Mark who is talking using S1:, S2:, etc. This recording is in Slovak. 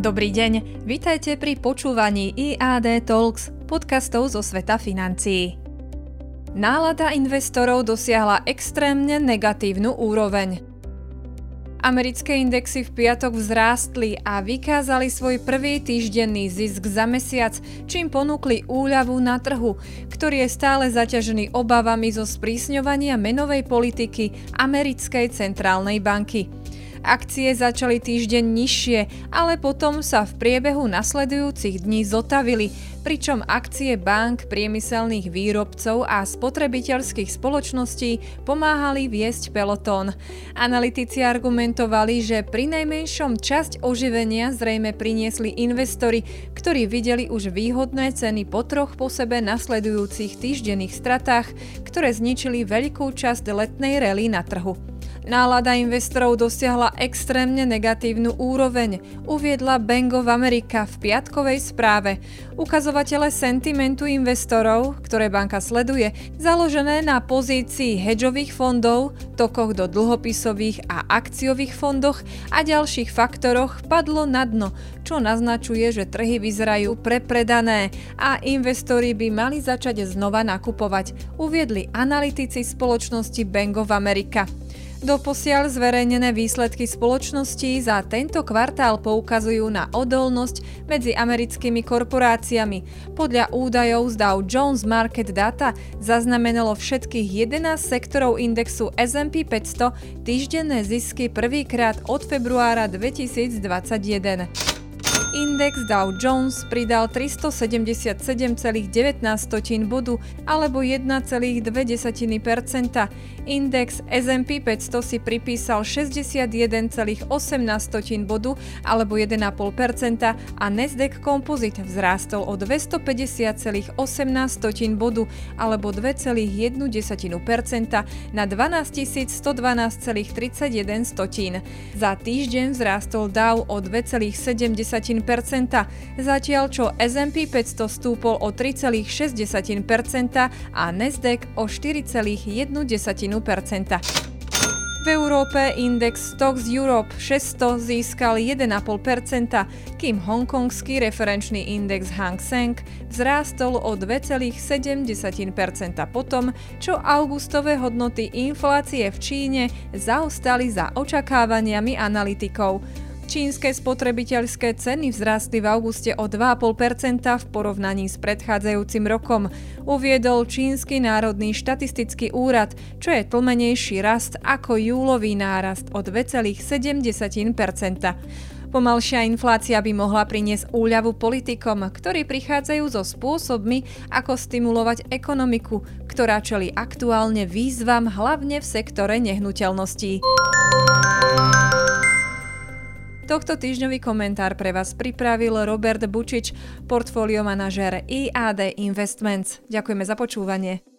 S1: Dobrý deň, vitajte pri počúvaní IAD Talks, podcastov zo sveta financií. Nálada investorov dosiahla extrémne negatívnu úroveň. Americké indexy v piatok vzrástli a vykázali svoj prvý týždenný zisk za mesiac, čím ponúkli úľavu na trhu, ktorý je stále zaťažený obavami zo sprísňovania menovej politiky Americkej centrálnej banky. Akcie začali týždeň nižšie, ale potom sa v priebehu nasledujúcich dní zotavili, pričom akcie bank, priemyselných výrobcov a spotrebiteľských spoločností pomáhali viesť pelotón. Analytici argumentovali, že pri najmenšom časť oživenia zrejme priniesli investori, ktorí videli už výhodné ceny po troch po sebe nasledujúcich týždenných stratách, ktoré zničili veľkú časť letnej rally na trhu. Nálada investorov dosiahla extrémne negatívnu úroveň, uviedla Bank of America v piatkovej správe. Ukazovatele sentimentu investorov, ktoré banka sleduje, založené na pozícii hedžových fondov, tokoch do dlhopisových a akciových fondoch a ďalších faktoroch padlo na dno, čo naznačuje, že trhy vyzerajú prepredané a investori by mali začať znova nakupovať, uviedli analytici spoločnosti Bank of America. Doposiaľ zverejnené výsledky spoločností za tento kvartál poukazujú na odolnosť medzi americkými korporáciami. Podľa údajov z Dow Jones Market Data zaznamenalo všetkých 11 sektorov indexu S&P 500 týždenné zisky prvýkrát od februára 2021. Index Dow Jones pridal 377,19 bodu alebo 1,2%. Index S&P 500 si pripísal 61,18 bodu alebo 1,5% a Nasdaq Composite vzrástol o 250,18 bodu alebo 2,1% na 12 112,31. Za týždeň vzrástol Dow o 2,7 zatiaľ čo S&P 500 stúpol o 3,6% a Nasdaq o 4,1%. V Európe index Stocks Europe 600 získal 1,5%, kým hongkongský referenčný index Hang Seng vzrástol o 2,7% potom, čo augustové hodnoty inflácie v Číne zaostali za očakávaniami analytikov. Čínske spotrebiteľské ceny vzrástli v auguste o 2,5% v porovnaní s predchádzajúcim rokom, uviedol Čínsky národný štatistický úrad, čo je tlmenejší rast ako júlový nárast o 2,7%. Pomalšia inflácia by mohla priniesť úľavu politikom, ktorí prichádzajú so spôsobmi, ako stimulovať ekonomiku, ktorá čeli aktuálne výzvam hlavne v sektore nehnuteľností. Tohto týždňový komentár pre vás pripravil Robert Bučič, portfólio manažér IAD Investments. Ďakujeme za počúvanie.